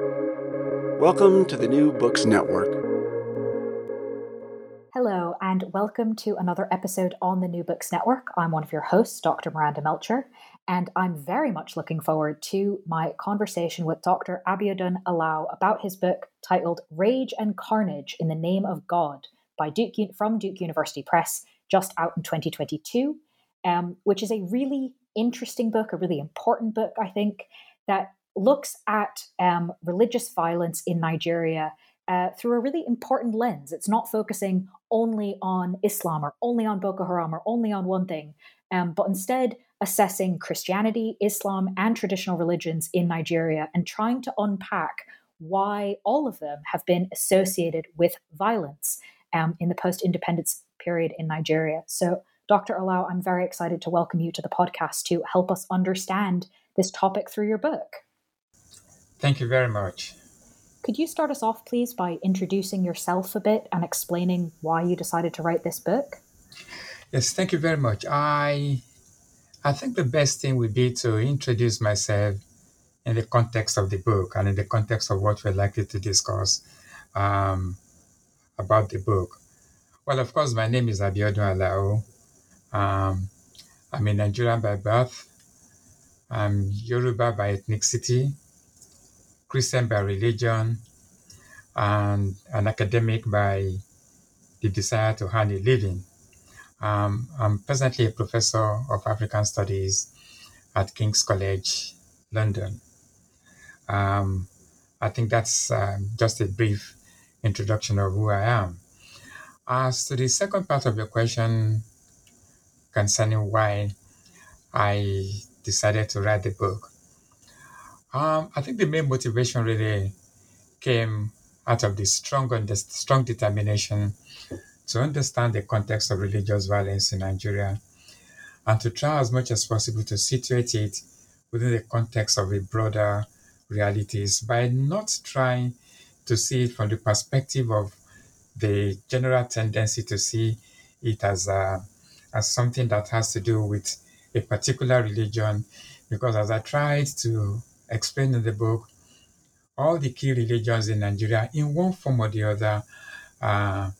Welcome to the New Books Network. Hello, and welcome to another episode on the New Books Network. I'm one of your hosts, Dr. Miranda Melcher, and I'm very much looking forward to my conversation with Dr. Abiodun Alao about his book titled Rage and Carnage in the Name of God by Duke from Duke University Press, just out in 2022, um, which is a really interesting book, a really important book, I think, that looks at um, religious violence in Nigeria uh, through a really important lens. It's not focusing only on Islam or only on Boko Haram or only on one thing, um, but instead assessing Christianity, Islam, and traditional religions in Nigeria and trying to unpack why all of them have been associated with violence um, in the post independence period in Nigeria. So, Dr. Alao, I'm very excited to welcome you to the podcast to help us understand this topic through your book. Thank you very much. Could you start us off, please, by introducing yourself a bit and explaining why you decided to write this book? Yes, thank you very much. I I think the best thing would be to introduce myself in the context of the book and in the context of what we're likely to discuss um, about the book. Well, of course, my name is Abiodun Alao. Um, I'm a Nigerian by birth. I'm Yoruba by ethnicity. Christian by religion, and an academic by the desire to earn a living. Um, I'm presently a professor of African Studies at King's College, London. Um, I think that's um, just a brief introduction of who I am. As to the second part of your question concerning why I decided to write the book, um, I think the main motivation really came out of the strong the strong determination to understand the context of religious violence in Nigeria and to try as much as possible to situate it within the context of a broader realities by not trying to see it from the perspective of the general tendency to see it as a, as something that has to do with a particular religion because as I tried to explained in the book, all the key religions in Nigeria, in one form or the other, uh,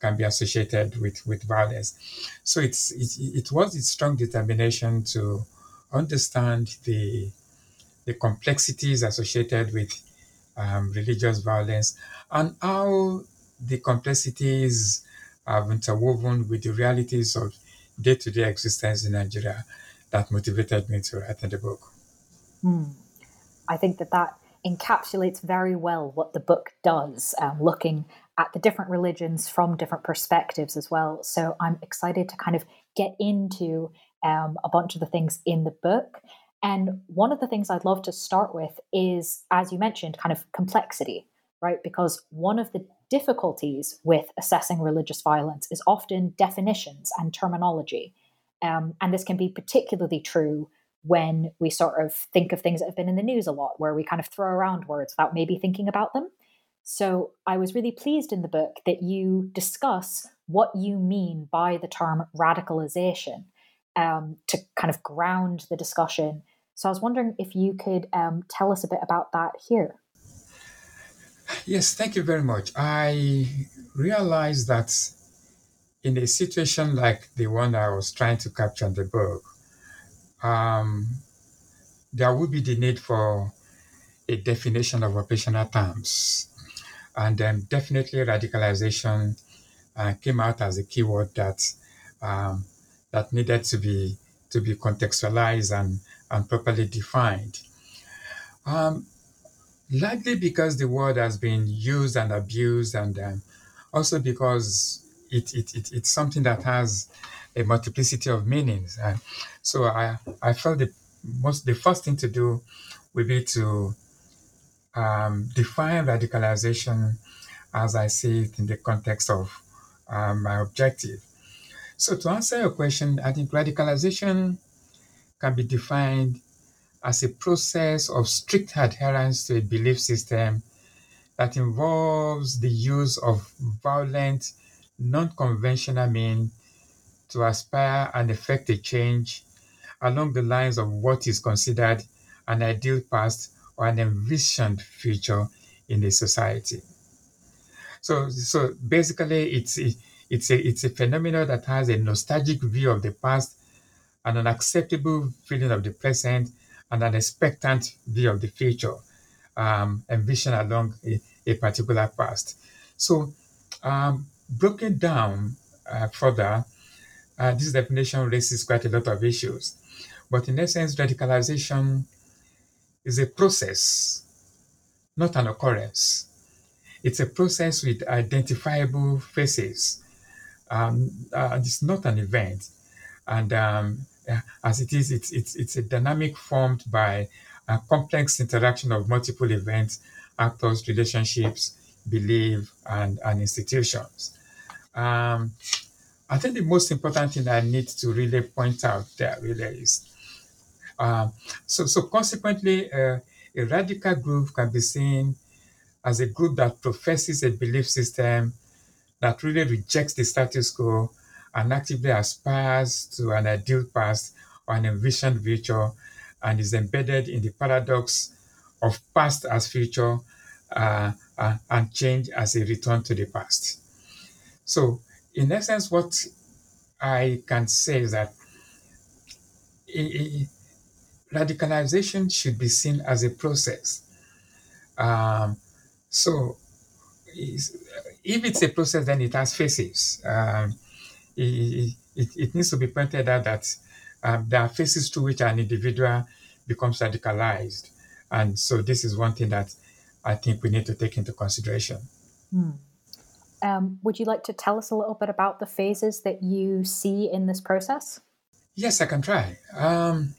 can be associated with, with violence. So it's, it, it was its strong determination to understand the, the complexities associated with um, religious violence and how the complexities have interwoven with the realities of day to day existence in Nigeria that motivated me to write the book. Hmm. I think that that encapsulates very well what the book does, um, looking at the different religions from different perspectives as well. So I'm excited to kind of get into um, a bunch of the things in the book. And one of the things I'd love to start with is, as you mentioned, kind of complexity, right? Because one of the difficulties with assessing religious violence is often definitions and terminology. Um, and this can be particularly true when we sort of think of things that have been in the news a lot, where we kind of throw around words without maybe thinking about them. So I was really pleased in the book that you discuss what you mean by the term radicalization um, to kind of ground the discussion. So I was wondering if you could um, tell us a bit about that here. Yes, thank you very much. I realized that in a situation like the one I was trying to capture in the book, um, there will be the need for a definition of operational terms. And um, definitely radicalization uh, came out as a keyword that um, that needed to be to be contextualized and, and properly defined. Um, likely because the word has been used and abused, and um, also because it, it, it, it's something that has a multiplicity of meanings. And so I, I felt the most the first thing to do would be to um, define radicalization as I see it in the context of um, my objective. So to answer your question, I think radicalization can be defined as a process of strict adherence to a belief system that involves the use of violent, non-conventional means to aspire and effect a change along the lines of what is considered an ideal past or an envisioned future in a society. So, so basically, it's a, it's a it's a phenomenon that has a nostalgic view of the past, an acceptable feeling of the present, and an expectant view of the future, um, envisioned along a, a particular past. So, um, broken down uh, further, uh, this definition raises quite a lot of issues. But in essence, radicalization is a process, not an occurrence. It's a process with identifiable phases. Um, uh, it's not an event. And um, as it is, it's, it's, it's a dynamic formed by a complex interaction of multiple events, actors, relationships, belief, and, and institutions. Um, I think the most important thing I need to really point out there really is um, so, so consequently, uh, a radical group can be seen as a group that professes a belief system that really rejects the status quo and actively aspires to an ideal past or an envisioned future and is embedded in the paradox of past as future uh, uh, and change as a return to the past. So, in essence, what I can say is that radicalization should be seen as a process. Um, so, if it's a process, then it has phases. Um, it, it, it, needs to be pointed out that um, there are phases to which an individual becomes radicalized. And so, this is one thing that I think we need to take into consideration. Hmm. Um, would you like to tell us a little bit about the phases that you see in this process? Yes, I can try. Um,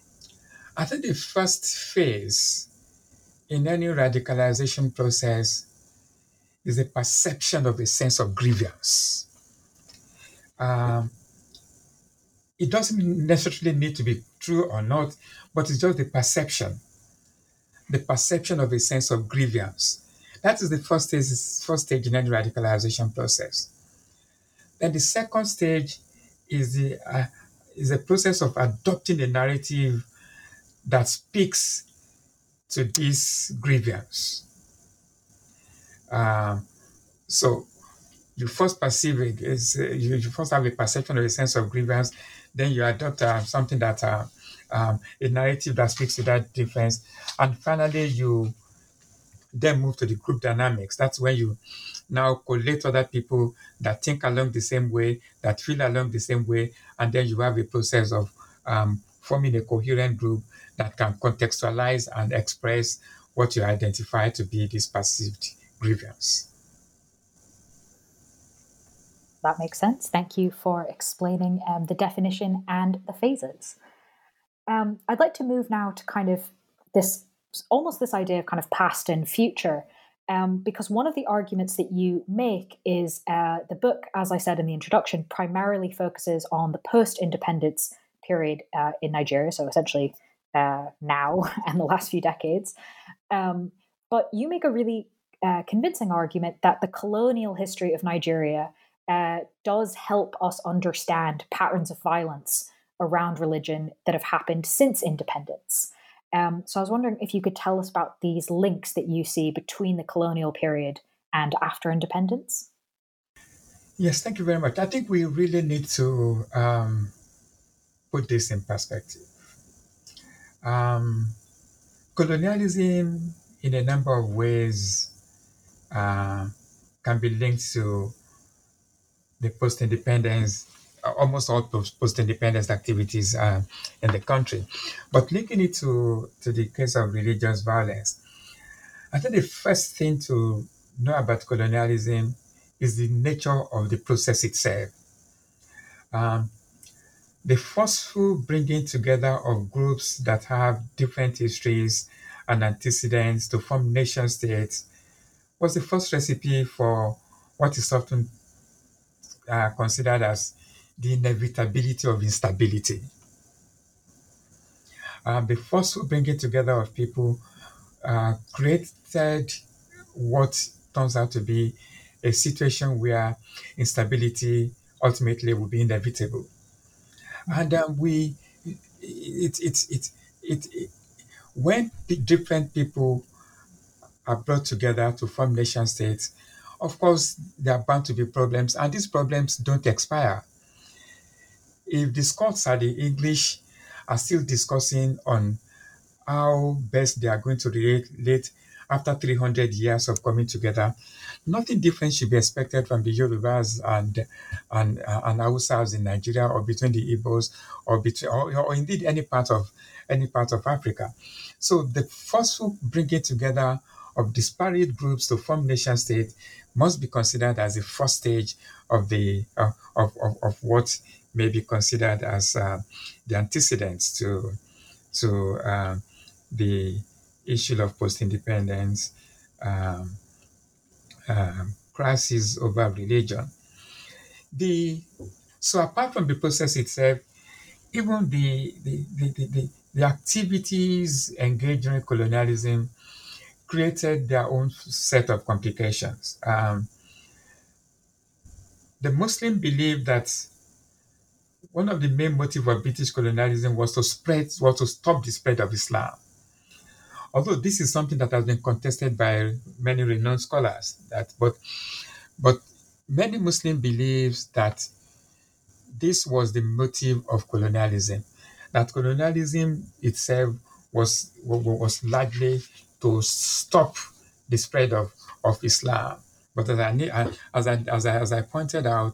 I think the first phase in any radicalization process is the perception of a sense of grievance. Um, it doesn't necessarily need to be true or not, but it's just the perception. The perception of a sense of grievance. That is the first stage, first stage in any radicalization process. Then the second stage is the uh, is the process of adopting a narrative that speaks to this grievance. Uh, so you first perceive it is uh, you, you, first have a perception of a sense of grievance, then you adopt uh, something that uh, um, a narrative that speaks to that difference, and finally you then move to the group dynamics. That's when you now collate other people that think along the same way, that feel along the same way, and then you have a process of um, forming a coherent group that can contextualize and express what you identify to be this perceived grievance. That makes sense. Thank you for explaining um, the definition and the phases. Um, I'd like to move now to kind of this almost this idea of kind of past and future. Um, because one of the arguments that you make is uh, the book, as I said in the introduction, primarily focuses on the post independence period uh, in Nigeria, so essentially uh, now and the last few decades. Um, but you make a really uh, convincing argument that the colonial history of Nigeria uh, does help us understand patterns of violence around religion that have happened since independence. Um, so I was wondering if you could tell us about these links that you see between the colonial period and after independence. Yes, thank you very much. I think we really need to um, put this in perspective. Um, colonialism, in a number of ways, uh, can be linked to the post independence, almost all post independence activities uh, in the country. But linking it to, to the case of religious violence, I think the first thing to know about colonialism is the nature of the process itself. Um, the forceful bringing together of groups that have different histories and antecedents to form nation states was the first recipe for what is often uh, considered as the inevitability of instability. Um, the forceful bringing together of people uh, created what turns out to be a situation where instability ultimately will be inevitable and um, we it, it, it, it, it, when different people are brought together to form nation states, of course, there are bound to be problems, and these problems don't expire. If the Scots are the English are still discussing on how best they are going to relate after 300 years of coming together, nothing different should be expected from the Yorubas and and uh, and Hausas in Nigeria or between the Igbos or between or, or, indeed any part of any part of Africa. So the forceful bringing together of disparate groups to form nation state must be considered as the first stage of the uh, of, of, of what may be considered as uh, the antecedents to to uh, the issue of post-independence um, um, crisis over religion. The so apart from the process itself, even the the, the, the, the activities engaged in colonialism created their own set of complications. Um, the Muslim believe that one of the main motives of British colonialism was to spread, was to stop the spread of Islam. Although this is something that has been contested by many renowned scholars, that but but many Muslim believes that this was the motive of colonialism, that colonialism itself was was largely to stop the spread of, of Islam. But as I, as, I, as, I, as I pointed out,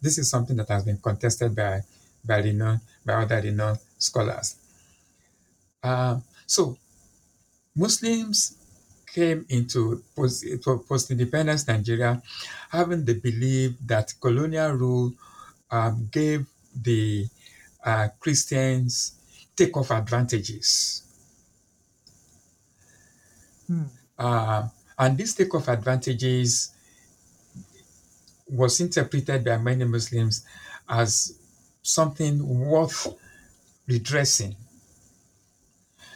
this is something that has been contested by, by, renowned, by other renowned scholars. Uh, so, Muslims came into post, post-independence Nigeria having the belief that colonial rule um, gave the uh, Christians take-off advantages Hmm. Uh, and this take-off advantages was interpreted by many Muslims as something worth redressing.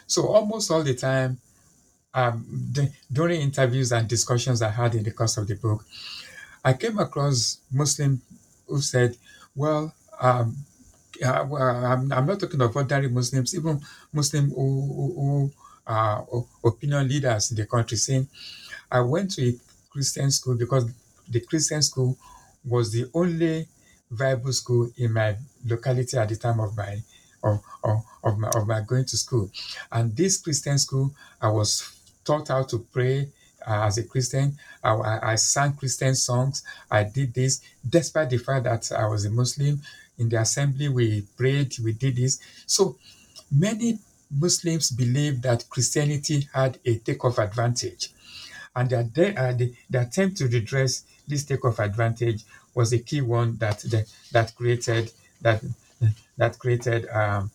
So almost all the time, um, the, during interviews and discussions I had in the course of the book, I came across Muslims who said, "Well, um, uh, well I'm, I'm, not talking of ordinary Muslims, even Muslims who, who, who uh, opinion leaders in the country saying, I went to a Christian school because the Christian school was the only viable school in my locality at the time of my of, of, of, my, of my going to school. And this Christian school, I was taught how to pray uh, as a Christian. I, I, I, sang Christian songs. I did this despite the fact that I was a Muslim. In the assembly, we prayed, we did this. So many Muslims believe that Christianity had a takeoff advantage, and that they, uh, the, the attempt to redress this takeoff advantage was a key one that that, that created that that created um,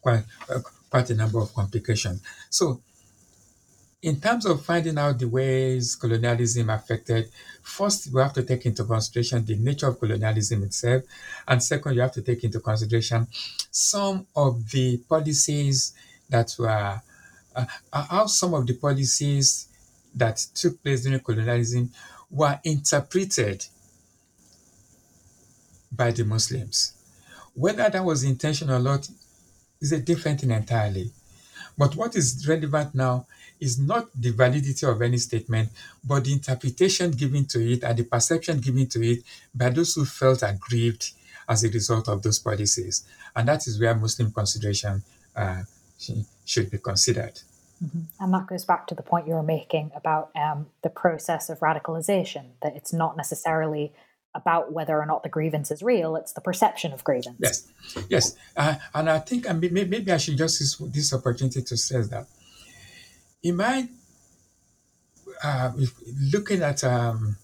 quite uh, quite a number of complications. So in terms of finding out the ways colonialism affected, first we have to take into consideration the nature of colonialism itself, and second, you have to take into consideration some of the policies that were uh, uh how some of the policies that took place during colonialism were interpreted by the Muslims. Whether that was intentional or not is a different thing entirely. But what is relevant now is not the validity of any statement, but the interpretation given to it and the perception given to it by those who felt aggrieved as a result of those policies. And that is where Muslim consideration uh, should be considered. Mm-hmm. And that goes back to the point you were making about um, the process of radicalization, that it's not necessarily about whether or not the grievance is real, it's the perception of grievance. Yes, yes. Uh, and I think maybe, maybe I should just use this opportunity to say that in my uh, looking at, um,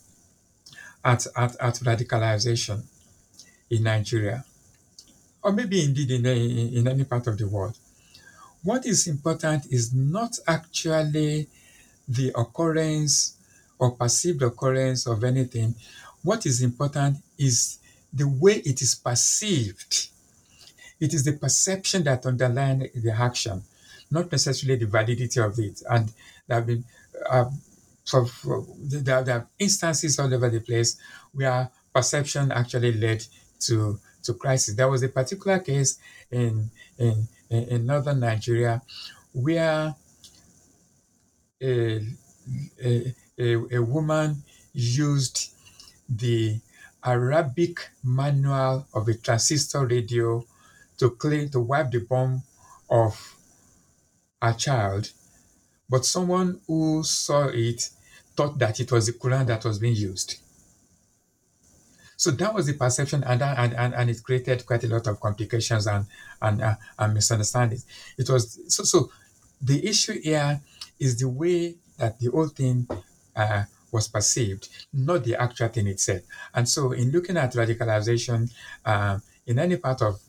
at, at at radicalization in Nigeria, or maybe indeed in, in, in any part of the world, what is important is not actually the occurrence or perceived occurrence of anything. What is important is the way it is perceived. It is the perception that underlies the action not necessarily the validity of it. And there have been uh, so there, there are instances all over the place where perception actually led to to crisis. There was a particular case in in in northern Nigeria where a, a, a, a woman used the Arabic manual of a transistor radio to clean to wipe the bomb of a child, but someone who saw it thought that it was the Quran that was being used. So that was the perception, and, and, and, and it created quite a lot of complications and and, uh, and misunderstandings. It was so so. The issue here is the way that the whole thing uh, was perceived, not the actual thing itself. And so, in looking at radicalization uh, in any part of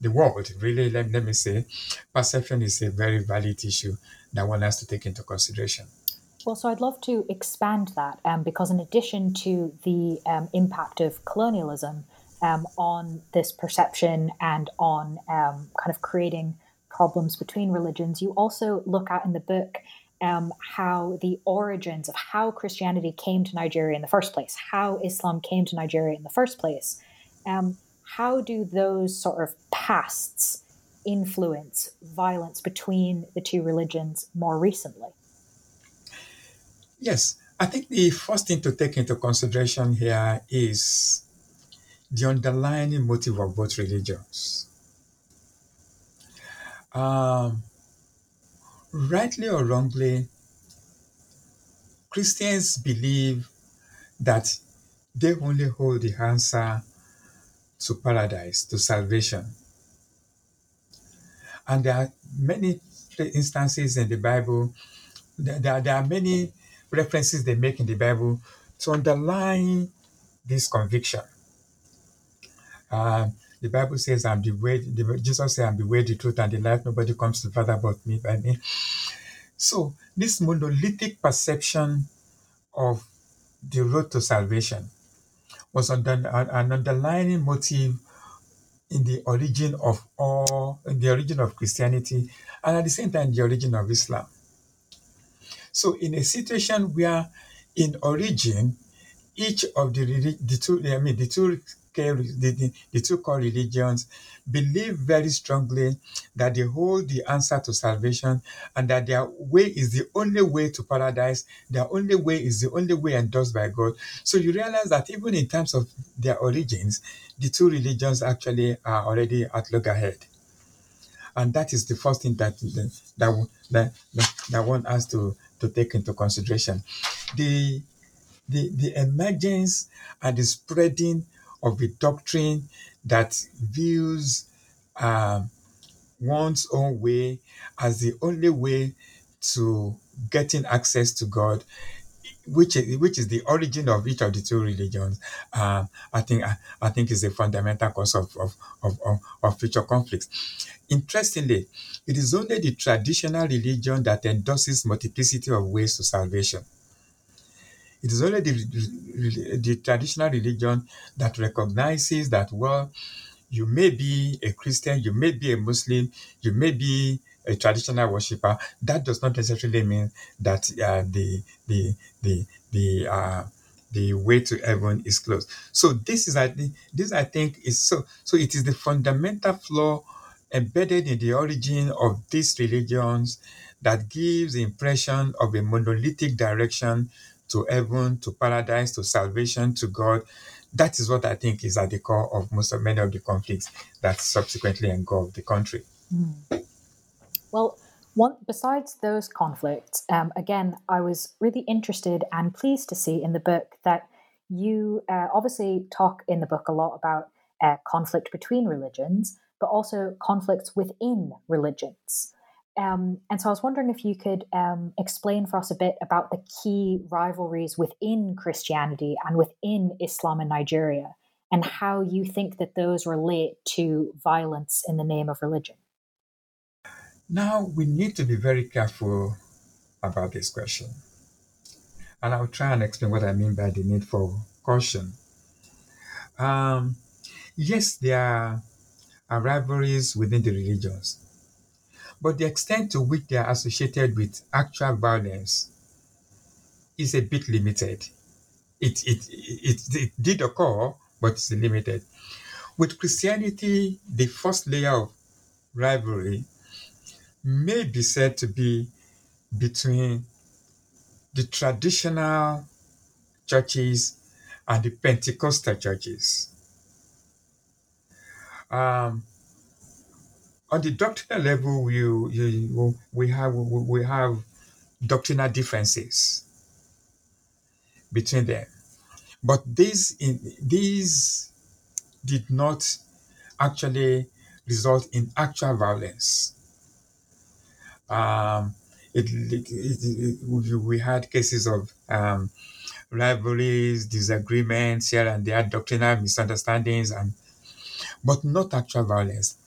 the world, really, let, let me say, perception is a very valid issue that one has to take into consideration. Well, so I'd love to expand that um, because, in addition to the um, impact of colonialism um, on this perception and on um, kind of creating problems between religions, you also look at in the book um, how the origins of how Christianity came to Nigeria in the first place, how Islam came to Nigeria in the first place. Um, how do those sort of pasts influence violence between the two religions more recently? Yes, I think the first thing to take into consideration here is the underlying motive of both religions. Um, rightly or wrongly, Christians believe that they only hold the answer to paradise, to salvation. And there are many instances in the Bible, there, there are many references they make in the Bible to underline this conviction. Uh, the Bible says, "I'm the way." The, Jesus said, "I'm the way, the truth, and the life. Nobody comes to the Father but me by me." So this monolithic perception of the road to salvation was under, an underlying motive in the origin of all, in the origin of Christianity, and at the same time, the origin of Islam. So, in a situation where, in origin, each of the the two, I mean, the two the, the, two core religions believe very strongly that they hold the answer to salvation and that their way is the only way to paradise, their only way is the only way endorsed by God. So you realize that even in terms of their origins, the two religions actually are already at loggerhead. And that is the first thing that that, that, that, that one has to, to take into consideration. The, the, the emergence and the spreading of a doctrine that views um, one's own way as the only way to getting access to God, which is, which is the origin of each of the two religions. Um, I think I, I, think is a fundamental cause of, of, of, of future conflicts. Interestingly, it is only the traditional religion that endorses multiplicity of ways to salvation. It is only the, the, traditional religion that recognizes that, well, you may be a Christian, you may be a Muslim, you may be a traditional worshiper. That does not necessarily mean that uh, the the the the uh, the way to heaven is closed. So this is I think this I think is so so it is the fundamental flaw embedded in the origin of these religions that gives the impression of a monolithic direction to heaven, to paradise, to salvation, to God. That is what I think is at the core of most of many of the conflicts that subsequently engulfed the country. Mm. Well, one, besides those conflicts, um, again, I was really interested and pleased to see in the book that you uh, obviously talk in the book a lot about uh, conflict between religions, but also conflicts within religions. Um, and so I was wondering if you could um, explain for us a bit about the key rivalries within Christianity and within Islam in Nigeria, and how you think that those relate to violence in the name of religion. Now, we need to be very careful about this question. And I'll try and explain what I mean by the need for caution. Um, yes, there are rivalries within the religions but the extent to which they are associated with actual violence is a bit limited. It, it, it, it did occur, but it's limited. With Christianity, the first layer of rivalry may be said to be between the traditional churches and the Pentecostal churches. Um, on the doctrinal level, we, you, we have we have doctrinal differences between them, but these in these did not actually result in actual violence. Um, it, it, it, we had cases of um, rivalries, disagreements here and there, doctrinal misunderstandings, and but not actual violence.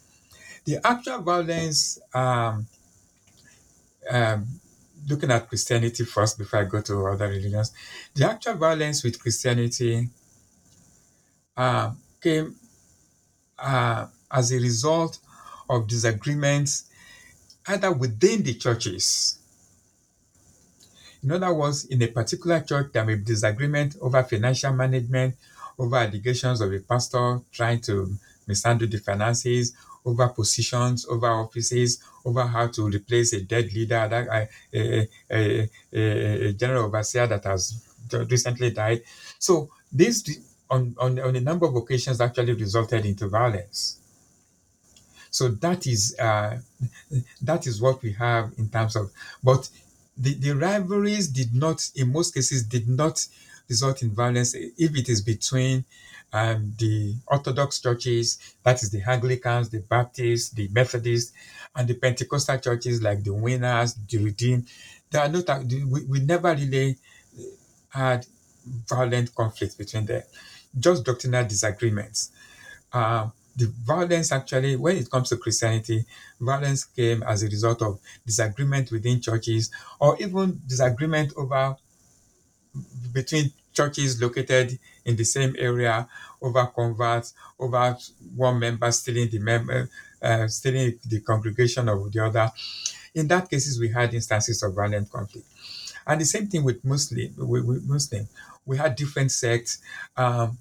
The actual violence, um, um, looking at Christianity first before I go to other religions, the actual violence with Christianity uh, came uh, as a result of disagreements either within the churches. In other words, in a particular church, there may be disagreement over financial management, over allegations of a pastor trying to mishandle the finances, over positions, over offices, over how to replace a dead leader, that, a, a, a, a, general overseer that has recently died. So this, on, on, on a number of occasions, actually resulted into violence. So that is uh, that is what we have in terms of, but the, the rivalries did not, in most cases, did not result in violence if it is between um, the Orthodox churches, that is the Anglicans, the Baptists, the Methodists, and the Pentecostal churches like the Winners, the Redeemed. There are not, we, we never really had violent conflicts between them, just doctrinal disagreements. Uh, the violence actually, when it comes to Christianity, violence came as a result of disagreement within churches or even disagreement over between churches located in the same area over converts, over one member stealing the member, uh, stealing the congregation of the other. In that cases, we had instances of violent conflict. And the same thing with Muslim, with, with Muslim. We had different sects. Um,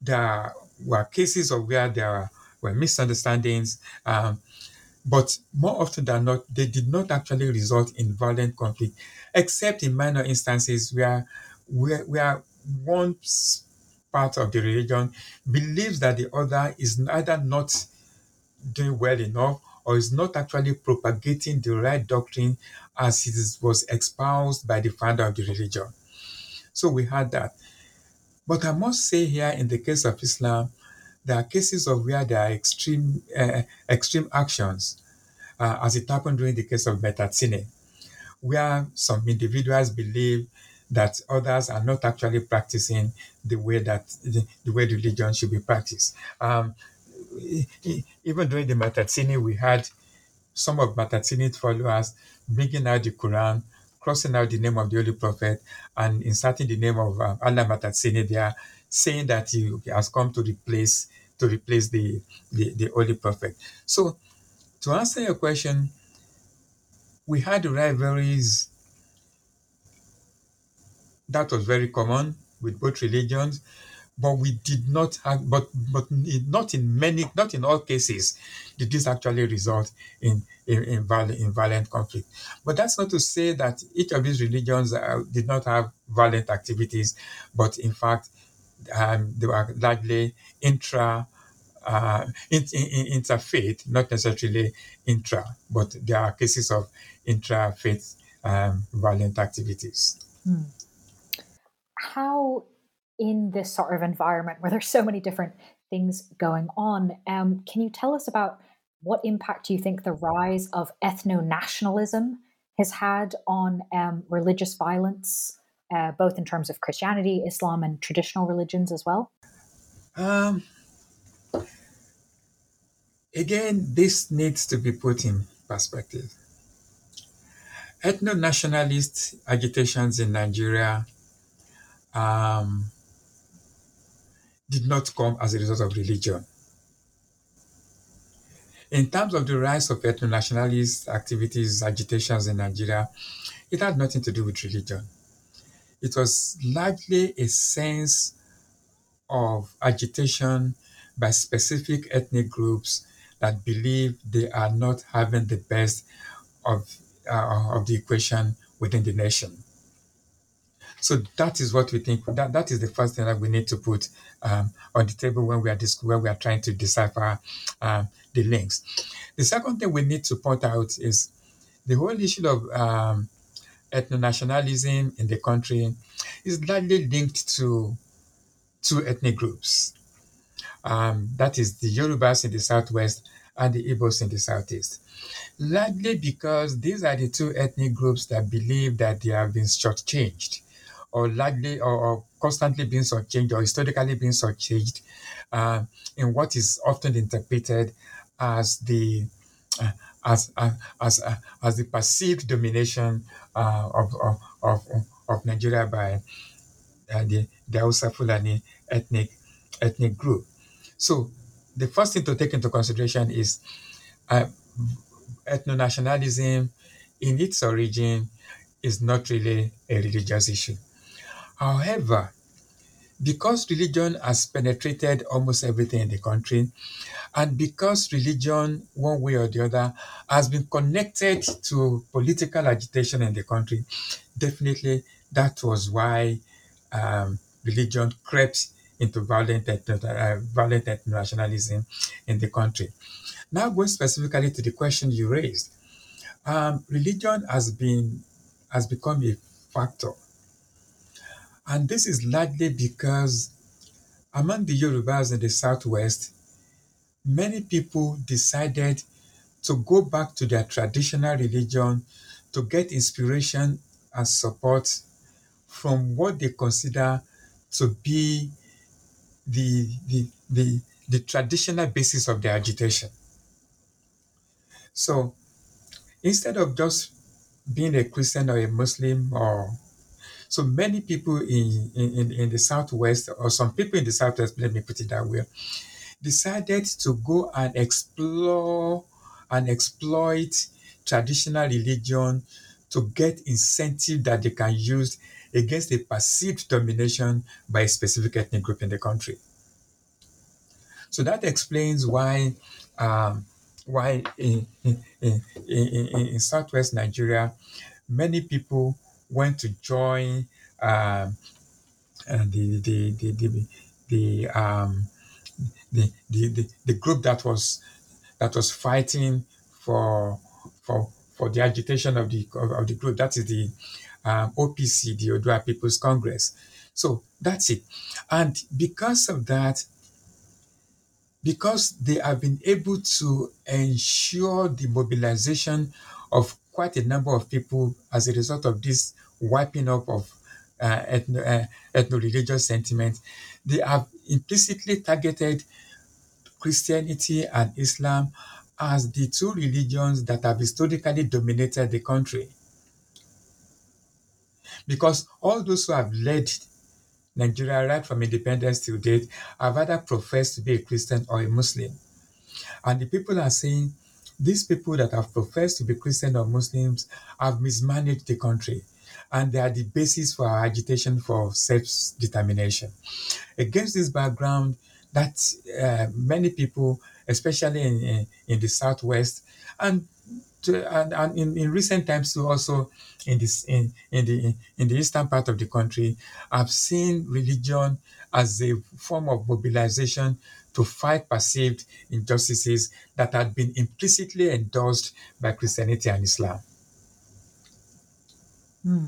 there were cases of where there were misunderstandings, um, but more often than not, they did not actually result in violent conflict, except in minor instances where, where, where one part of the religion believes that the other is either not doing well enough or is not actually propagating the right doctrine as it was espoused by the founder of the religion. So we had that. But I must say here, in the case of Islam, there are cases of where there are extreme uh, extreme actions, uh, as it happened during the case of Maitatsine, where some individuals believe that others are not actually practicing the way that the, the way religion should be practiced. Um, even during the Maitatsine, we had some of Maitatsine's followers bringing out the Quran, crossing out the name of the Holy Prophet, and inserting the name of uh, Allah Maitatsine there, saying that he has come to replace to replace the, the, the Holy Prophet. So, to answer your question, we had rivalries that was very common with both religions but we did not have but but not in many not in all cases did this actually result in in, in, violent, in violent conflict but that's not to say that each of these religions uh, did not have violent activities but in fact um, they were largely intra uh, in, in, interfaith, not necessarily intra, but there are cases of intra-faith um, violent activities. Hmm. How in this sort of environment where there's so many different things going on. Um, can you tell us about what impact do you think the rise of ethno nationalism has had on um, religious violence, uh, both in terms of Christianity, Islam, and traditional religions as well? Um, again, this needs to be put in perspective. Ethno nationalist agitations in Nigeria um, did not come as a result of religion. In terms of the rise of ethno-nationalist activities, agitations in Nigeria, it had nothing to do with religion. It was largely a sense of agitation by specific ethnic groups that believe they are not having the best of, uh, of the equation within the nation. So that is what we think. That, that is the first thing that we need to put um, on the table when we are when we are trying to decipher um, the links. The second thing we need to point out is the whole issue of um, ethno-nationalism in the country is largely linked to two ethnic groups. Um, that is the Yorubas in the southwest and the Igbos in the southeast. Largely because these are the two ethnic groups that believe that they have been shortchanged or largely or, or constantly being shortchanged or historically being shortchanged uh, in what is often interpreted as the uh, as uh, as uh, as the perceived domination uh, of, of, of of Nigeria by uh, the the Hausa Fulani ethnic ethnic group. So the first thing to take into consideration is uh, ethno-nationalism in its origin is not really a religious issue. However, because religion has penetrated almost everything in the country, and because religion, one way or the other, has been connected to political agitation in the country, definitely that was why um, religion crept into violent, uh, violent nationalism in the country. Now, going specifically to the question you raised, um, religion has been has become a factor, and this is largely because among the Yorubas in the southwest, many people decided to go back to their traditional religion to get inspiration and support from what they consider to be the, the, the, the traditional basis of their agitation. So instead of just being a Christian or a Muslim or so many people in, in, in the Southwest, or some people in the Southwest, let me put it that way, decided to go and explore and exploit traditional religion to get incentive that they can use against a perceived domination by a specific ethnic group in the country. So that explains why um, why in, in, in, in, in southwest Nigeria, many people went to join um, uh, the, the, the, the, the, um, the, the, the, the group that was that was fighting for for for the agitation of the of, of the group. That is the um, OPC, the Odua People's Congress. So that's it. And because of that, because they have been able to ensure the mobilization of quite a number of people as a result of this wiping up of uh, ethno, uh, ethno-religious sentiment, they have implicitly targeted Christianity and Islam as the two religions that have historically dominated the country. Because all those who have led Nigeria right from independence to date have either professed to be a Christian or a Muslim. And the people are saying these people that have professed to be Christian or Muslims have mismanaged the country and they are the basis for our agitation for self-determination. Against this background, that uh, many people, especially in, in, in the Southwest, and to, and, and in, in recent times too also in this in, in the in the eastern part of the country have seen religion as a form of mobilization to fight perceived injustices that had been implicitly endorsed by Christianity and Islam. Hmm.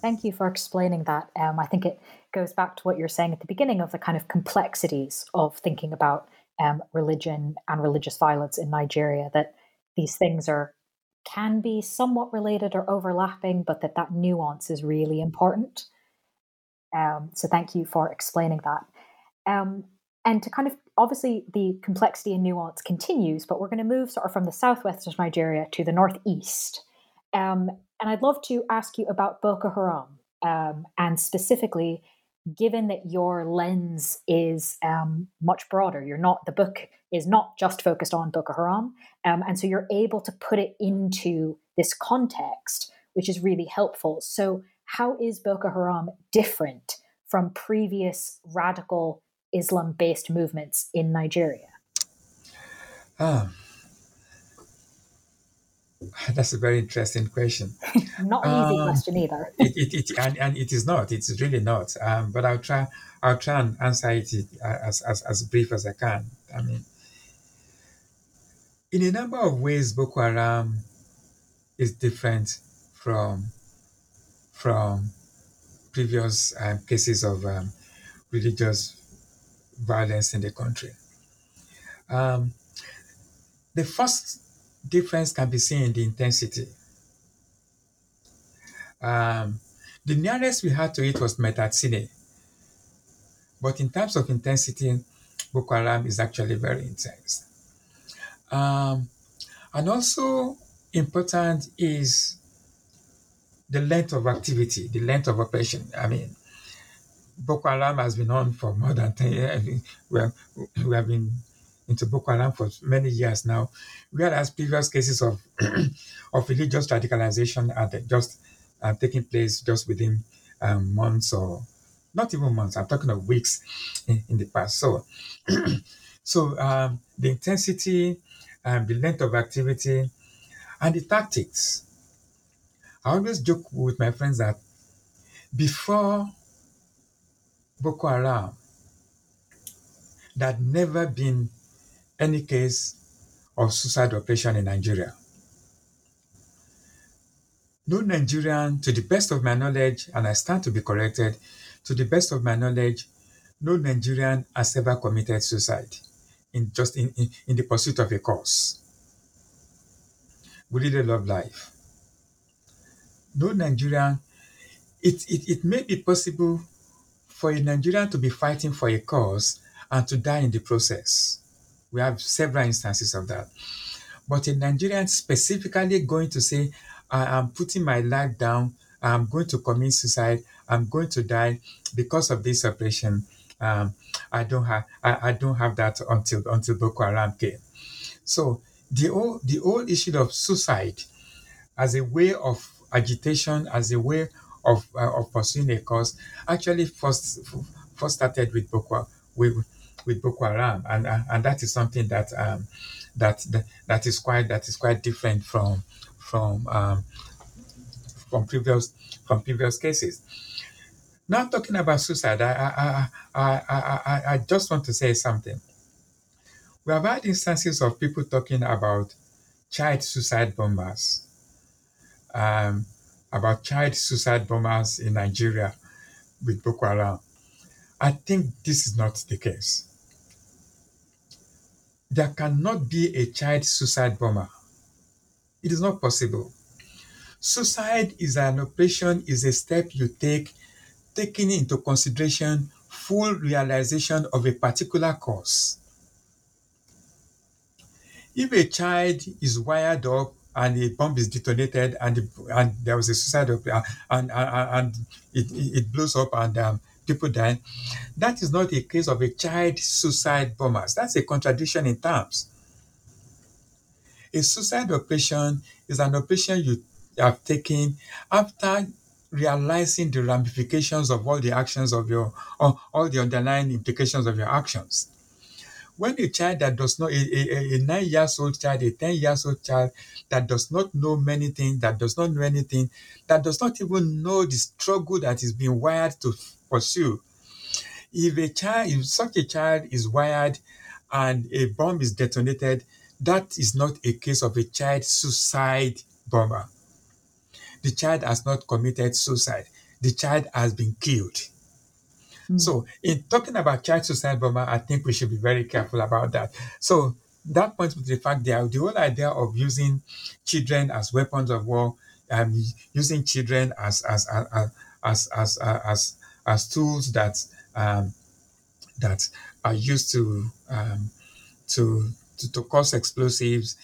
Thank you for explaining that. Um, I think it goes back to what you're saying at the beginning of the kind of complexities of thinking about um, religion and religious violence in Nigeria. That these things are can be somewhat related or overlapping, but that that nuance is really important. Um, so thank you for explaining that. Um, and to kind of obviously the complexity and nuance continues, but we're going to move sort of from the southwest of Nigeria to the northeast. Um, and I'd love to ask you about Boko Haram um, and specifically given that your lens is um, much broader, you're not the book is not just focused on Boko Haram, um, and so you're able to put it into this context, which is really helpful. So, how is Boko Haram different from previous radical Islam-based movements in Nigeria? Ah, that's a very interesting question. Not an easy question either. it, it, it and, and it is not. It's really not. Um, but I'll try. I'll try and answer it as, as as brief as I can. I mean, in a number of ways, Boko Haram is different from from previous um, cases of um, religious violence in the country. Um, the first difference can be seen in the intensity. Um, the nearest we had to it was Maitatsine. But in terms of intensity, Boko Haram is actually very intense. Um, and also important is the length of activity, the length of operation. I mean, Boko Haram has been on for more than 10 years. We have, we have been into Boko Haram for many years now, whereas previous cases of, of religious radicalization are just uh, taking place just within um, months or not even months, I'm talking of weeks in, in the past. So, so um, the intensity, um, the length of activity, and the tactics. I always joke with my friends that before Boko Haram, there had never been any case of suicide operation in Nigeria. No Nigerian, to the best of my knowledge, and I stand to be corrected, to the best of my knowledge, no Nigerian has ever committed suicide in just in, in, in the pursuit of a cause. We really love life. No Nigerian, it, it, it may be possible for a Nigerian to be fighting for a cause and to die in the process. We have several instances of that. But a Nigerian specifically going to say, I am putting my life down, I'm going to commit suicide, I'm going to die because of this operation. Um, I don't have I, I don't have that until until Boko Haram came. So the whole the whole issue of suicide as a way of agitation, as a way of uh, of pursuing a cause, actually first first started with Boko with with Boko Haram, and uh, and that is something that um, that, that that is quite that is quite different from from um, from previous from previous cases. Now talking about suicide, I I, I, I, I, I just want to say something. We have had instances of people talking about child suicide bombers, um, about child suicide bombers in Nigeria with Boko Haram. I think this is not the case. There cannot be a child suicide bomber. It is not possible. Suicide is an operation, is a step you take, taking into consideration full realization of a particular cause. If a child is wired up and the bomb is detonated and, the, and there was a suicide uh, and, and, and it, it blows up and um, people die, that is not a case of a child suicide bombers. That's a contradiction in terms. A suicide operation is an operation you have taken after realizing the ramifications of all the actions of your, all the underlying implications of your actions. When a child that does not, a, a, a nine years old child, a 10 years old child that does not know many things, that does not know anything, that does not even know the struggle that is being wired to pursue. If a child, if such a child is wired and a bomb is detonated, that is not a case of a child suicide bomber. The child has not committed suicide. The child has been killed. Mm. So, in talking about child suicide bomber, I think we should be very careful about that. So, that points to the fact that the whole idea of using children as weapons of war, um, using children as as as as as as, as, as tools that um, that are used to um, to, to, to cause explosives.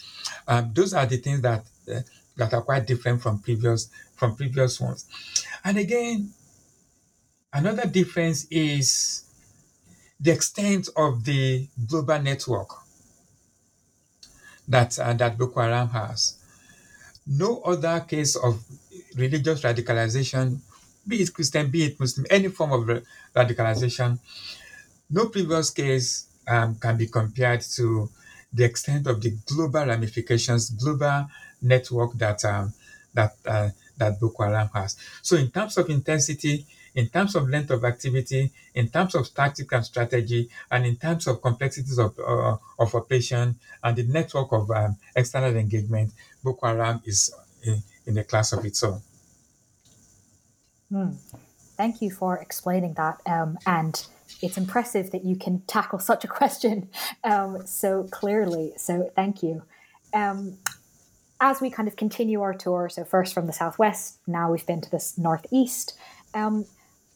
Um, those are the things that uh, that are quite different from previous from previous ones. And again, another difference is the extent of the global network that uh, that Boko Haram has. No other case of religious radicalization, be it Christian, be it Muslim, any form of radicalization, no previous case um, can be compared to the extent of the global ramifications, global network that um, that uh, that Boko Haram has. So, in terms of intensity, in terms of length of activity, in terms of tactics and strategy, and in terms of complexities of, uh, of operation and the network of um, external engagement, Boko Haram is in, in a class of its own. Hmm. Thank you for explaining that. Um, and it's impressive that you can tackle such a question um, so clearly. So thank you. Um, as we kind of continue our tour, so first from the southwest, now we've been to the northeast. Um,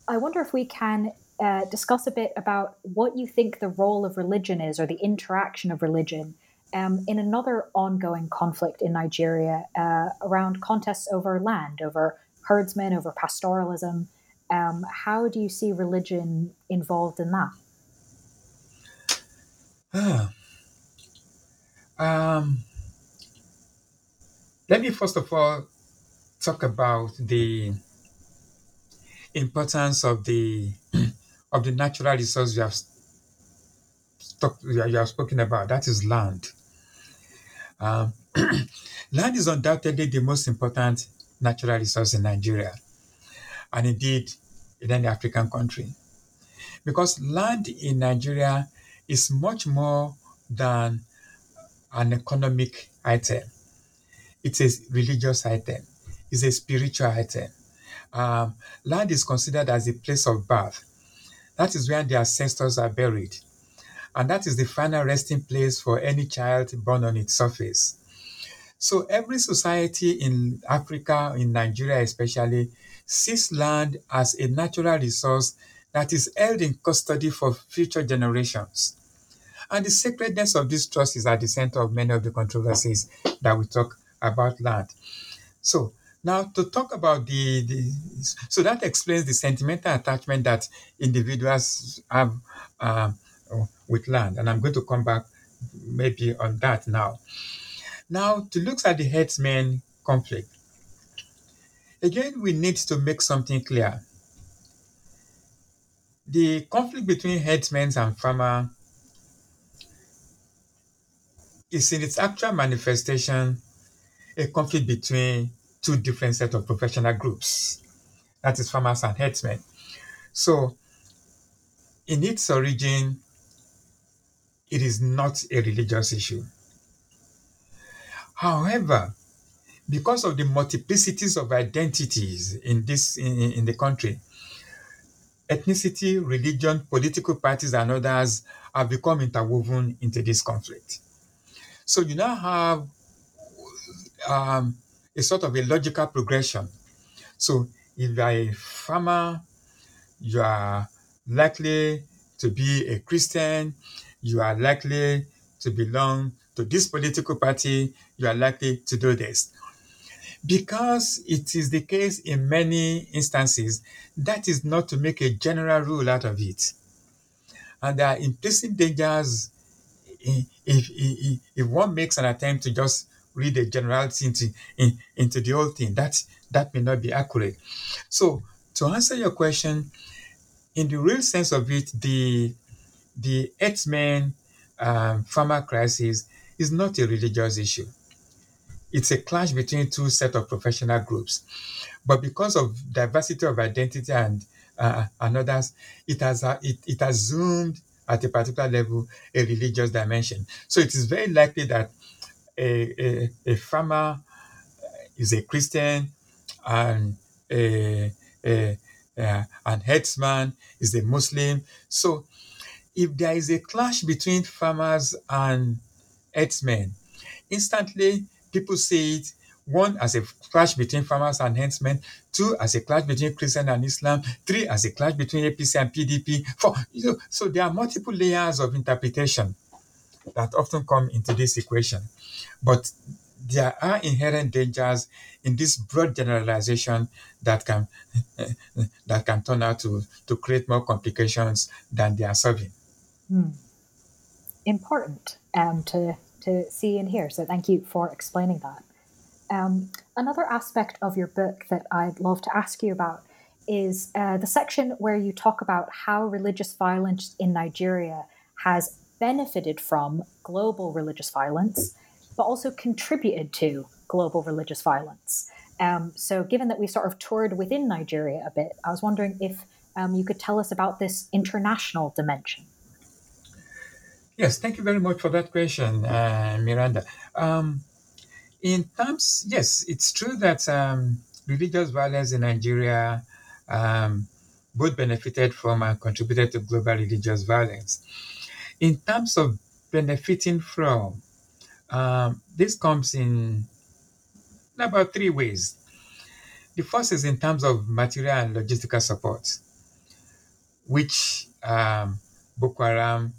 I wonder if we can uh, discuss a bit about what you think the role of religion is, or the interaction of religion, um, in another ongoing conflict in Nigeria uh, around contests over land, over herdsmen, over pastoralism. Um, how do you see religion involved in that? Ah. Um, let me first of all talk about the importance of the of the natural resource you have talked, you have spoken about. That is land. Um, land is undoubtedly the most important natural resource in Nigeria, and indeed in any African country, because land in Nigeria is much more than an economic item. It's a religious item. It's a spiritual item um, land is considered as a place of birth. That is where the ancestors are buried. And that is the final resting place for any child born on its surface. So every society in Africa, in Nigeria especially, sees land as a natural resource that is held in custody for future generations. And the sacredness of this trust is at the center of many of the controversies that we talk about land. So now, to talk about the, the, so that explains the sentimental attachment that individuals have uh, with land, and I'm going to come back maybe on that now. Now, to look at the herdsmen conflict, again, we need to make something clear. The conflict between herdsmen and farmer is in its actual manifestation a conflict between two different set of professional groups. That is farmers and herdsmen. So in its origin, it is not a religious issue. However, because of the multiplicities of identities in this in, in the country, ethnicity, religion, political parties, and others have become interwoven into this conflict. So you now have um, a sort of a logical progression. So if you are a farmer, you are likely to be a Christian, you are likely to belong to this political party, you are likely to do this. Because it is the case in many instances, that is not to make a general rule out of it. And there are implicit dangers if, if, if one makes an attempt to just read a generality into, in, into the whole thing. That, that may not be accurate. So, to answer your question, in the real sense of it, the, the herdsmen um, farmer crisis is not a religious issue. It's a clash between two set of professional groups. But because of diversity of identity and, uh, and others, it has, uh, it, it has zoomed at a particular level a religious dimension. So it is very likely that a, a, a farmer uh, is a Christian and a, a, a, an herdsman is a Muslim. So if there is a clash between farmers and herdsmen, instantly people see it one as a clash between farmers and herdsmen, two as a clash between Christian and Islam, three as a clash between APC and PDP. Four, you know, so there are multiple layers of interpretation that often come into this equation. But there are inherent dangers in this broad generalization that can that can turn out to, to create more complications than they are solving. Hmm. Important um, to to see and hear. So thank you for explaining that. Um, another aspect of your book that I'd love to ask you about is uh, the section where you talk about how religious violence in Nigeria has benefited from global religious violence, but also contributed to global religious violence. Um, so, given that we sort of toured within Nigeria a bit, I was wondering if um, you could tell us about this international dimension. Yes, thank you very much for that question, uh, Miranda. Um, in terms, yes, it's true that um, religious violence in Nigeria um, both benefited from and contributed to global religious violence. In terms of benefiting from, um, this comes in about three ways. The first is in terms of material and logistical support, which um, Boko Haram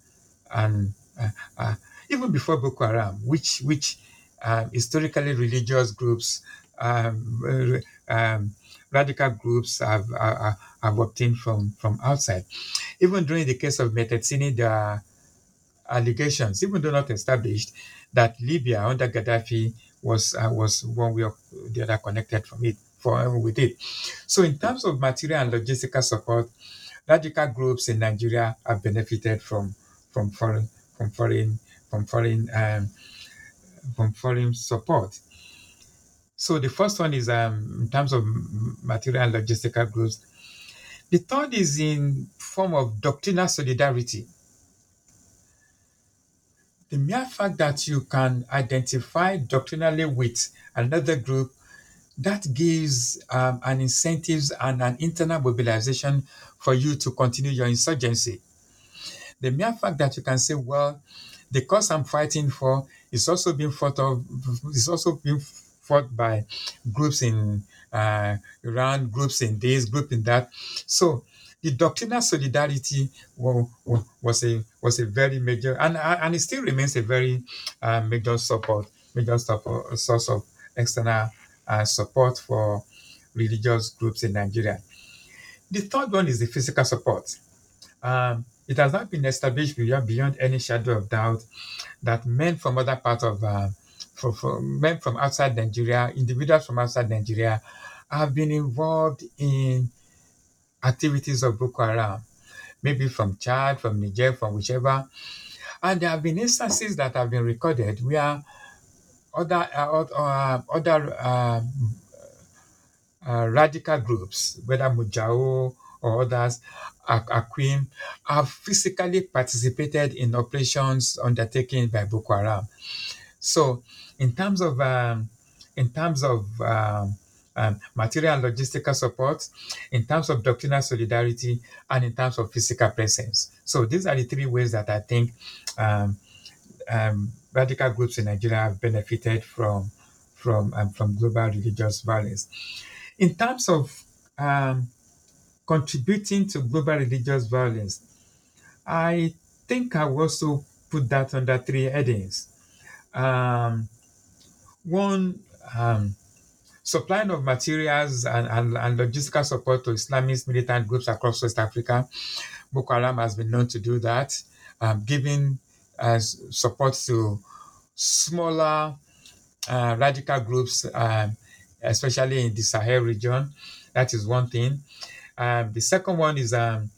and uh, uh, even before Boko Haram, which which um, historically religious groups, um, um, radical groups have uh, have obtained from from outside. Even during the case of Maitatsine, there are allegations, even though not established, that Libya under Gaddafi was uh, was one way or the other connected from it for with it. So in terms of material and logistical support, radical groups in Nigeria have benefited from from foreign from foreign from foreign um, from foreign support. So the first one is um, in terms of material and logistical groups. The third is in form of doctrinal solidarity. The mere fact that you can identify doctrinally with another group that gives um, an incentives and an internal mobilization for you to continue your insurgency. The mere fact that you can say, well, the cause I'm fighting for is also being fought of, is also being fought by groups in uh, Iran, groups in this, group in that. So the doctrinal solidarity was a was a very major and and it still remains a very uh, major support, major support, source of external uh, support for religious groups in Nigeria. The third one is the physical support. Um, it has not been established beyond, beyond any shadow of doubt that men from other parts of uh, for, for men from outside Nigeria, individuals from outside Nigeria, have been involved in activities of Boko Haram, maybe from Chad, from Niger, from whichever. And there have been instances that have been recorded where other uh, uh, other uh, uh, radical groups, whether Mujao or others, AQIM, have physically participated in operations undertaken by Boko Haram. So, in terms of um, in terms of um, um, material and logistical support, in terms of doctrinal solidarity, and in terms of physical presence. So these are the three ways that I think um, um, radical groups in Nigeria have benefited from from um, from global religious violence. In terms of um, contributing to global religious violence, I think I will also put that under three headings. Um, one, supplying of materials and, and, and, logistical support to Islamist militant groups across West Africa. Boko Haram has been known to do that, um, giving uh, support to smaller uh, radical groups, um, especially in the Sahel region. That is one thing. Um, the second one is um,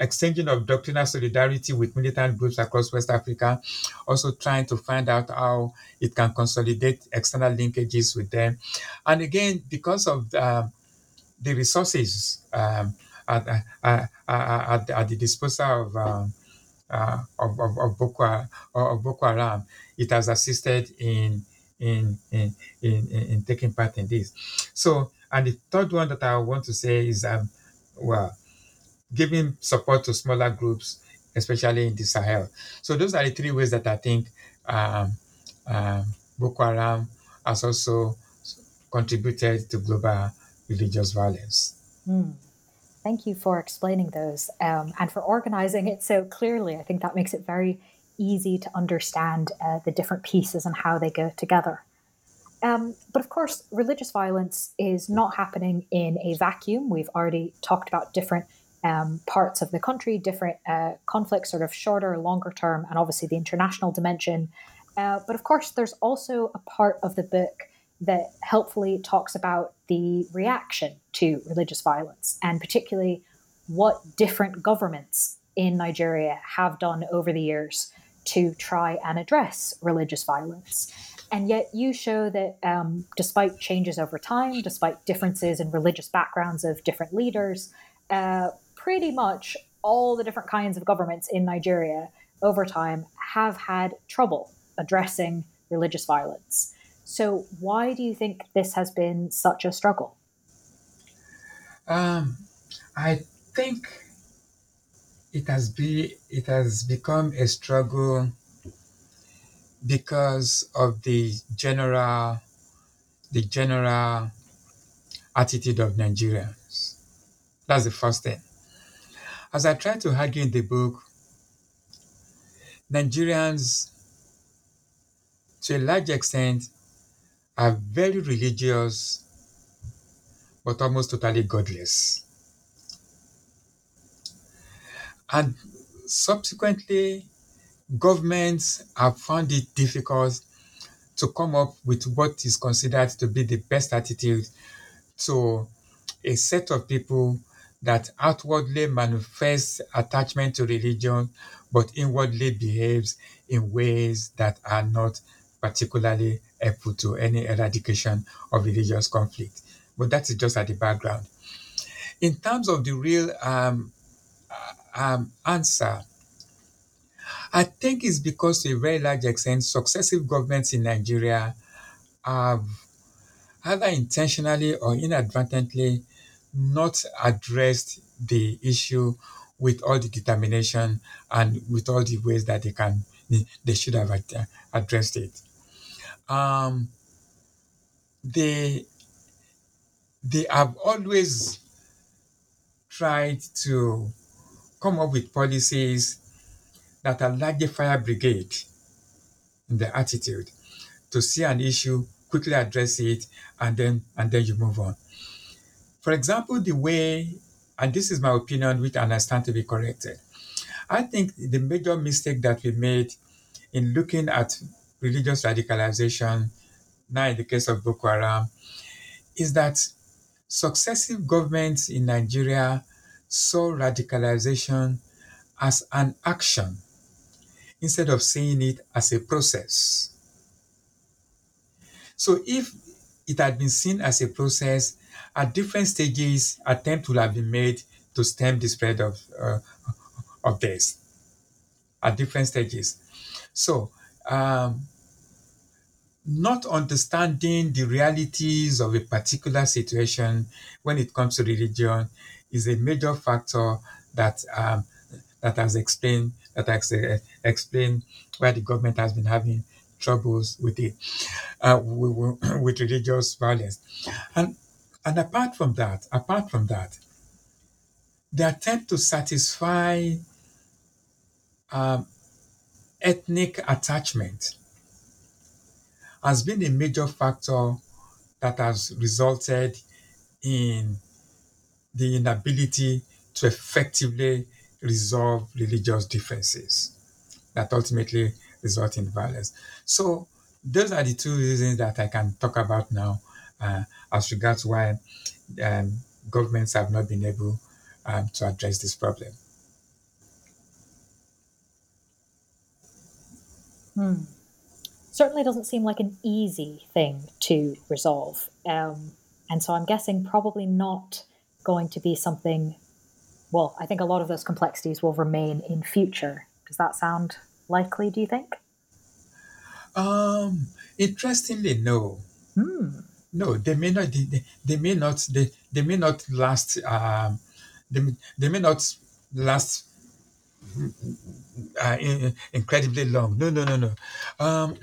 exchanging of doctrinal solidarity with militant groups across West Africa, also trying to find out how it can consolidate external linkages with them. And again, because of uh, the resources um, at, uh, at, at, the disposal of, um, uh, of, of, of, Boko, of Boko Haram, it has assisted in, in, in, in, in taking part in this. So, and the third one that I want to say is, um, well, giving support to smaller groups, especially in the Sahel. So those are the three ways that I think um, um, Boko Haram has also contributed to global religious violence. Mm. Thank you for explaining those um, and for organizing it so clearly. I think that makes it very easy to understand uh, the different pieces and how they go together. Um, but of course, religious violence is not happening in a vacuum. We've already talked about different um, parts of the country, different uh, conflicts, sort of shorter, longer term, and obviously the international dimension. Uh, but of course, there's also a part of the book that helpfully talks about the reaction to religious violence, and particularly what different governments in Nigeria have done over the years to try and address religious violence. And yet, you show that um, despite changes over time, despite differences in religious backgrounds of different leaders, uh, pretty much all the different kinds of governments in Nigeria over time have had trouble addressing religious violence. So, why do you think this has been such a struggle? Um, I think it has be it has become a struggle because of the general the general attitude of Nigerians. That's the first thing. As I try to argue in the book, Nigerians, to a large extent, are very religious, but almost totally godless. And subsequently, governments have found it difficult to come up with what is considered to be the best attitude to a set of people that outwardly manifests attachment to religion but inwardly behaves in ways that are not particularly helpful to any eradication of religious conflict. But that is just at the background. In terms of the real um, um, answer, I think it's because to a very large extent, successive governments in Nigeria have either intentionally or inadvertently not addressed the issue with all the determination and with all the ways that they can they should have addressed it. Um, they they have always tried to come up with policies that are like the fire brigade in their attitude to see an issue, quickly address it, and then and then you move on. For example, the way, and this is my opinion, which I understand to be corrected. I think the major mistake that we made in looking at religious radicalization, now in the case of Boko Haram, is that successive governments in Nigeria saw radicalization as an action instead of seeing it as a process. So if it had been seen as a process, at different stages, attempts will have been made to stem the spread of, uh, of this at different stages. So, um, not understanding the realities of a particular situation when it comes to religion is a major factor that um, that has explained that has uh, explained why the government has been having troubles with it uh, with, with religious violence and and apart from that apart from that the attempt to satisfy um, ethnic attachment has been a major factor that has resulted in the inability to effectively resolve religious differences that ultimately result in violence. So those are the two reasons that I can talk about now uh, as regards why um, governments have not been able um, to address this problem. Hmm. Certainly doesn't seem like an easy thing to resolve. Um, and so I'm guessing probably not going to be something, well, I think a lot of those complexities will remain in future. Does that sound likely, do you think? Um, interestingly, no. Hmm. No, they may not. They, they may not. They, they may not last. Um, they, they may not last uh, incredibly long. No, no, no, no. Um,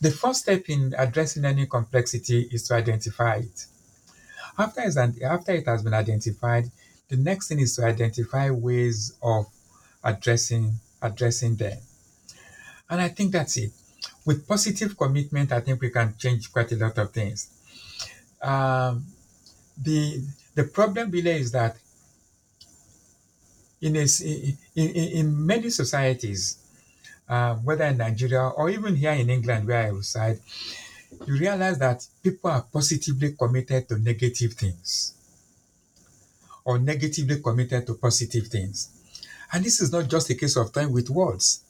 the first step in addressing any complexity is to identify it. After, after it has been identified, the next thing is to identify ways of addressing addressing them. And I think that's it. With positive commitment, I think we can change quite a lot of things. Um, the the problem really is that in, a, in, in many societies, uh, whether in Nigeria or even here in England where I reside, you realize that people are positively committed to negative things or negatively committed to positive things. And this is not just a case of time with words.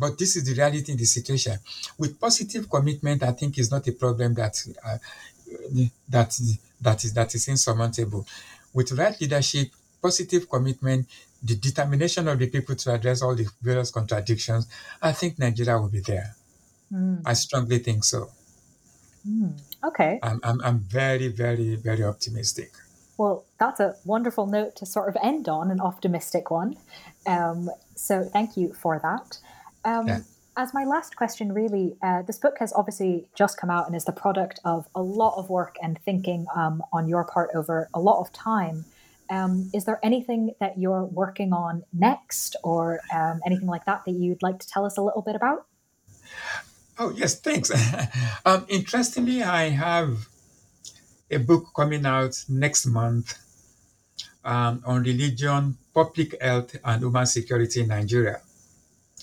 but this is the reality in the situation. With positive commitment, I think is not a problem that uh, that that is that is insurmountable. With right leadership, positive commitment, the determination of the people to address all the various contradictions, I think Nigeria will be there. Mm. I strongly think so. Mm. Okay. I'm, I'm, I'm very, very, very optimistic. Well, that's a wonderful note to sort of end on, an optimistic one. Um, so thank you for that. Um, yeah. As my last question, really, uh, this book has obviously just come out and is the product of a lot of work and thinking um, on your part over a lot of time. Um, is there anything that you're working on next or um, anything like that that you'd like to tell us a little bit about? Oh, yes, thanks. um, interestingly, I have a book coming out next month um, on religion, public health, and human security in Nigeria.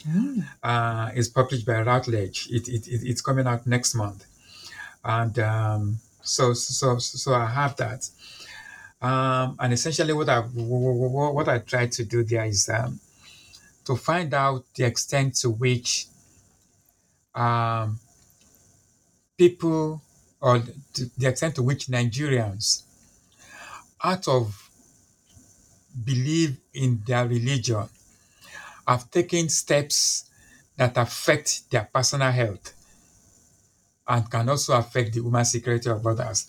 Mm. Uh, it's published by Routledge. It, it, it, it's coming out next month. And um, so, so, so I have that. Um, and essentially, what I what I try to do there is um, to find out the extent to which um, people, or the extent to which Nigerians, out of belief in their religion, have taken steps that affect their personal health and can also affect the human security of others.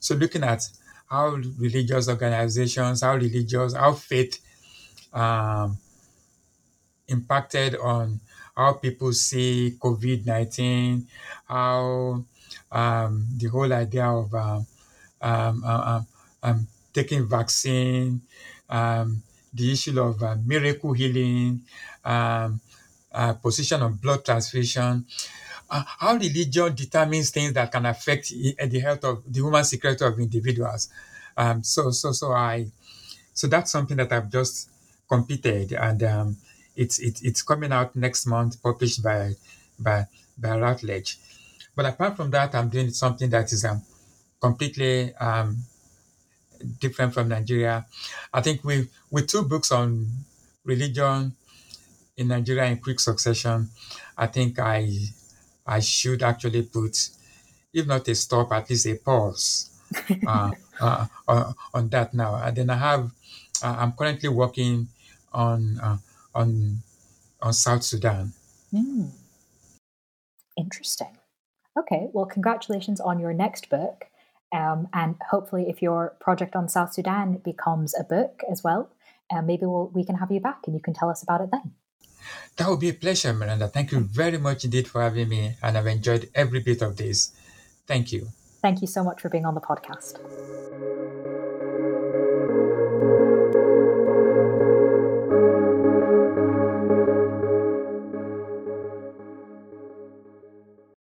So, looking at how religious organizations, how religious, how faith um, impacted on how people see COVID 19, how um, the whole idea of um, um, um, um taking vaccine, um, the issue of uh, miracle healing, uh, position of blood transfusion, uh, how religion determines things that can affect the health of the human security of individuals. Um, so, so, so I, so that's something that I've just completed, and um, it's it, it's coming out next month, published by by by Routledge. But apart from that, I'm doing something that is um, completely um, different from Nigeria. I think with with two books on religion in Nigeria in quick succession, I think I I should actually put, if not a stop, at least a pause uh, uh, uh, on that now. And then I have, uh, I'm currently working on uh, on on South Sudan. Mm. Interesting. Okay, well, congratulations on your next book. Um, and hopefully, if your project on South Sudan becomes a book as well, uh, maybe we'll, we can have you back and you can tell us about it then. That would be a pleasure, Miranda. Thank you very much indeed for having me, and I've enjoyed every bit of this. Thank you. Thank you so much for being on the podcast.